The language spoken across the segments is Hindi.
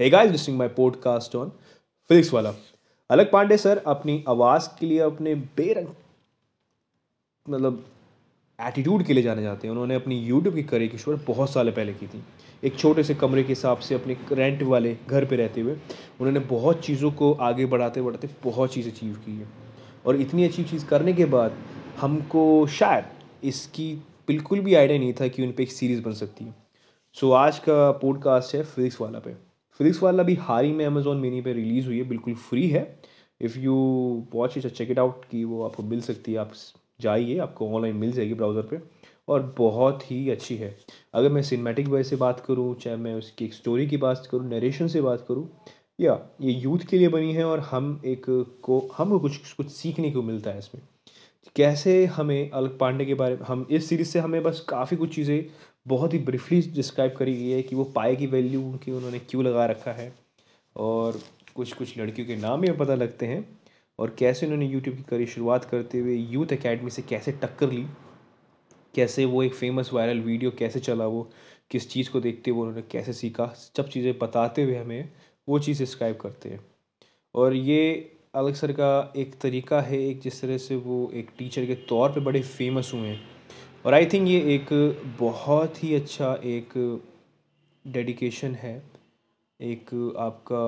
Hey guys listening my podcast on physics वाला अलग पांडे सर अपनी आवाज़ के लिए, अपने बेरंग मतलब एटीट्यूड के लिए जाने जाते हैं। उन्होंने अपनी यूट्यूब की करियर की शुरुआत बहुत साल पहले की थी। एक छोटे से कमरे के हिसाब से अपने रेंट वाले घर पे रहते हुए उन्होंने बहुत चीज़ों को आगे बढ़ाते बढ़ाते बहुत चीज़ अचीव की है। और इतनी अच्छी चीज़ करने के बाद हमको शायद इसकी बिल्कुल भी आइडिया नहीं था कि उन पर एक सीरीज़ बन सकती है। सो आज का पॉडकास्ट है फिजिक्स वाला पे। फिजिक्स वाला भी हाल ही में अमेजोन मिनी पे रिलीज़ हुई है, बिल्कुल फ्री है। If you watch it check it out कि वो आपको मिल सकती है, आप जाइए, आपको ऑनलाइन मिल जाएगी ब्राउज़र पे और बहुत ही अच्छी है। अगर मैं सिनेमेटिक वे से बात करूँ, चाहे मैं उसकी एक स्टोरी की बात करूँ नरेशन से बात करूँ, या ये यूथ के लिए बनी है और हम एक को हम कुछ कुछ सीखने को मिलता है इसमें। कैसे हमें अलग पांडे के बारे में, हम, इस सीरीज़ से हमें बस काफ़ी कुछ चीज़ें बहुत ही ब्रीफली डिस्क्राइब करी गई है कि वो पाए की वैल्यू उनकी उन्होंने क्यों लगा रखा है और कुछ कुछ लड़कियों के नाम भी पता लगते हैं और कैसे उन्होंने यूट्यूब की करी शुरुआत करते हुए यूथ एकेडमी से कैसे टक्कर ली, कैसे वो एक फ़ेमस वायरल वीडियो कैसे चला वो, किस चीज़ को देखते हुए उन्होंने कैसे सीखा, सब चीज़ें बताते हुए हमें वो चीज़ डिस्क्राइब करते हैं। और ये अलग सर का एक तरीका है, एक जिस तरह से वो एक टीचर के तौर पे बड़े फ़ेमस हुए हैं। और आई थिंक ये एक बहुत ही अच्छा एक डेडिकेशन है। एक आपका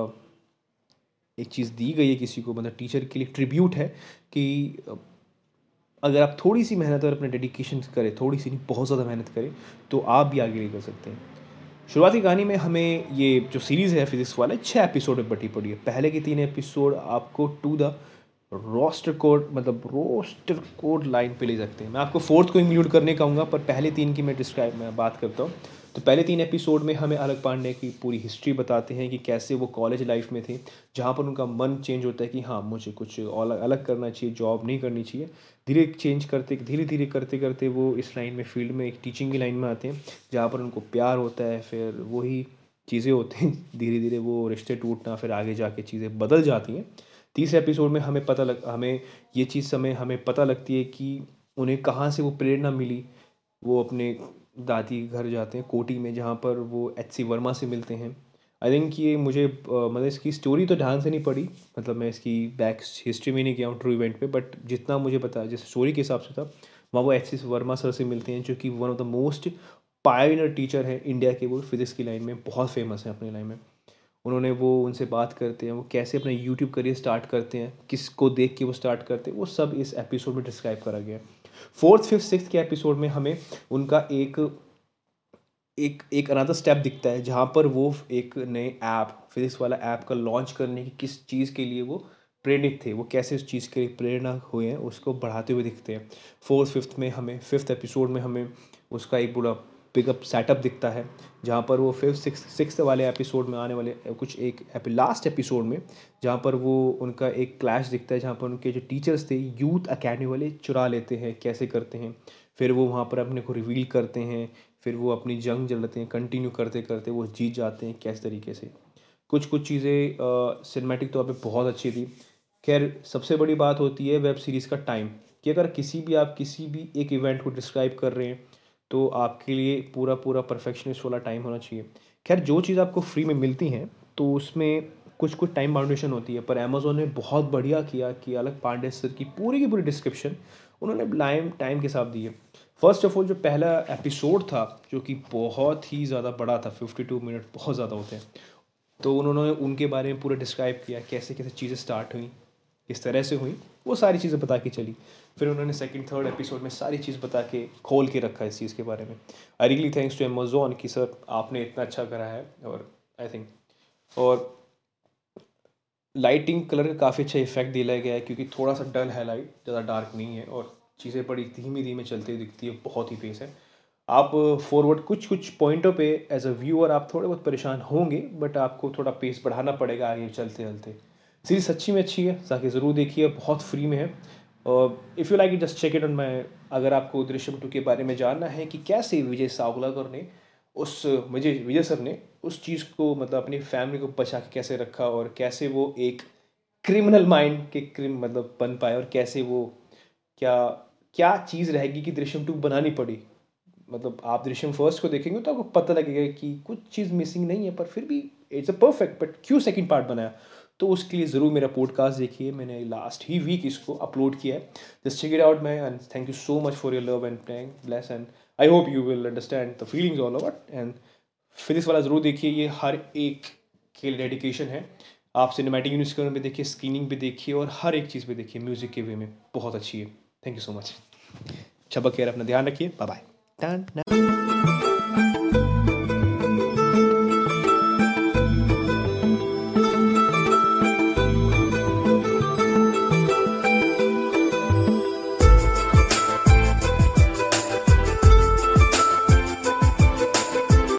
एक चीज़ दी गई है किसी को मतलब टीचर के लिए ट्रिब्यूट है कि अगर आप थोड़ी सी मेहनत और अपने डेडिकेशन करें, थोड़ी सी नहीं, बहुत ज़्यादा मेहनत करें तो आप भी आगे निकल सकते हैं। शुरुआती कहानी में हमें ये जो सीरीज़ है फिजिक्स वाले छः एपिसोड में बटी पड़ी है। पहले के तीन एपिसोड आपको टू द रोस्टर कोड मतलब रोस्टर कोड लाइन पे ले सकते हैं। मैं आपको फोर्थ को इंक्लूड करने कहूँगा पर पहले तीन की मैं डिस्क्राइब मैं बात करता हूँ। तो पहले तीन एपिसोड में हमें अलग पांडे की पूरी हिस्ट्री बताते हैं कि कैसे वो कॉलेज लाइफ में थे, जहाँ पर उनका मन चेंज होता है कि हाँ मुझे कुछ अलग अलग करना चाहिए जॉब नहीं करनी चाहिए। धीरे चेंज करते, धीरे धीरे करते करते वो इस लाइन में फ़ील्ड में, एक टीचिंग की लाइन में आते हैं, जहाँ पर उनको प्यार होता है, फिर वही चीज़ें होती हैं। धीरे धीरे वो रिश्ते टूटना, फिर आगे जाके चीज़ें बदल जाती हैं। तीसरे एपिसोड में हमें पता लग, हमें ये चीज़ समय, हमें पता लगती है कि उन्हें कहाँ से वो प्रेरणा मिली। वो अपने दादी घर जाते हैं, कोटी में, जहाँ पर वो एच सी वर्मा से मिलते हैं। आई थिंक ये मुझे मतलब इसकी स्टोरी तो ध्यान से नहीं पड़ी। मतलब मैं इसकी बैक हिस्ट्री में नहीं गया हूँ ट्रू इवेंट पे बट जितना मुझे पता, जैसे स्टोरी के हिसाब से था, वहाँ वो एच सी वर्मा सर से मिलते हैं, जो कि one of the most pioneer teacher है इंडिया के वो फिजिक्स की लाइन में, बहुत फ़ेमस है अपनी लाइन में। उन्होंने वो उनसे बात करते हैं, वो कैसे अपना यूट्यूब करियर स्टार्ट करते हैं, किसको देख के वो स्टार्ट करते हैं, वो सब इस एपिसोड में डिस्क्राइब करा गया फोर्थ फिफ्थ सिक्स के एपिसोड में हमें उनका एक एक एक अनदर स्टेप दिखता है, जहाँ पर वो एक नए ऐप फिजिक्स वाला ऐप का लॉन्च करने की किस चीज़ के लिए वो प्रेरित थे, वो कैसे उस चीज़ के लिए प्रेरणा हुए हैं, उसको बढ़ाते हुए दिखते हैं। फोर्थ फिफ्थ में हमें फिफ्थ एपिसोड में हमें उसका एक पूरा पिकअप सेटअप दिखता है, जहाँ पर वो फिफ्थ सिक्स सिक्स वाले एपिसोड में आने वाले कुछ एक लास्ट एपिसोड में, जहाँ पर वो उनका एक क्लैश दिखता है, जहाँ पर उनके जो टीचर्स थे यूथ अकेडमी वाले चुरा लेते हैं, कैसे करते हैं। फिर वो वहाँ पर अपने को रिवील करते हैं, फिर वो अपनी जंग जलते हैं कंटिन्यू करते करते वो जीत जाते हैं, कैसे तरीके से। कुछ कुछ चीज़ें सिनेमेटिक तौर पे बहुत अच्छी थी। खैर, सबसे बड़ी बात होती है वेब सीरीज़ का टाइम कि अगर किसी भी आप किसी भी एक इवेंट को डिस्क्राइब कर रहे हैं तो आपके लिए पूरा पूरा परफेक्शनिस्ट वाला टाइम होना चाहिए। खैर, जो चीज़ आपको फ्री में मिलती हैं तो उसमें कुछ कुछ टाइम बाउंडेशन होती है। पर अमेज़ोन ने बहुत बढ़िया किया कि अलग पांडे सर की पूरी की पूरी डिस्क्रिप्शन उन्होंने लाइम टाइम के साथ दी है। फ़र्स्ट ऑफ़ ऑल जो पहला एपिसोड था, जो कि बहुत ही ज़्यादा बड़ा था फिफ्टी टू मिनट बहुत ज़्यादा होते हैं। तो उन्होंने उनके बारे में पूरा डिस्क्राइब किया कैसे कैसे चीज़ें स्टार्ट हुई। किस तरह से हुई, वो सारी चीज़ें बता के चली। फिर उन्होंने सेकंड थर्ड एपिसोड में सारी चीज़ बता के खोल के रखा इस चीज़ के बारे में। I really thanks to Amazon कि सर आपने इतना अच्छा करा है और आई थिंक और लाइटिंग कलर का काफ़ी अच्छा इफ़ेक्ट दिया गया है क्योंकि थोड़ा सा डल है लाइट ज़्यादा डार्क नहीं है और चीज़ें बड़ी धीमी धीमे चलती दिखती है, बहुत ही पेस है। आप फॉरवर्ड कुछ कुछ पॉइंटों पे एज अ व्यूअर आप थोड़े बहुत परेशान होंगे बट आपको थोड़ा पेस बढ़ाना पड़ेगा आगे चलते चलते सीरीज़ सच्ची में अच्छी है ताकि ज़रूर देखिए, बहुत फ्री में है। और if you like it just check it on my अगर आपको दृश्यम टू के बारे में जानना है कि कैसे विजय सावलाकर ने उस, विजय विजय सर ने उस चीज़ को मतलब अपनी फैमिली को बचा के कैसे रखा और कैसे वो एक क्रिमिनल माइंड के क्रिम मतलब बन पाए और कैसे वो क्या क्या चीज़ रहेगी कि दृश्यम टू बनानी पड़ी। मतलब आप दृश्यम फ़र्स्ट को देखेंगे तो आपको पता लगेगा कि कुछ चीज़ मिसिंग नहीं है, पर फिर भी इट्स अ परफेक्ट बट क्यों सेकंड पार्ट बनाया? तो उसके लिए ज़रूर मेरा पॉडकास्ट देखिए। मैंने लास्ट ही वीक इसको अपलोड किया है। जस्ट चेक इट आउट मैं and thank you so much for your love and thank bless and I hope you will understand the feelings all about and physics वाला ज़रूर देखिए, ये हर एक के लिए डेडिकेशन है। आप सिनेमेटिक यूनिवर्स पे देखिए स्क्रीनिंग पे देखिए, और हर एक चीज़ पे देखिए। म्यूज़िक के वे में बहुत अच्छी है। थैंक यू सो मच छबक केयर अपना ध्यान रखिए। Bye bye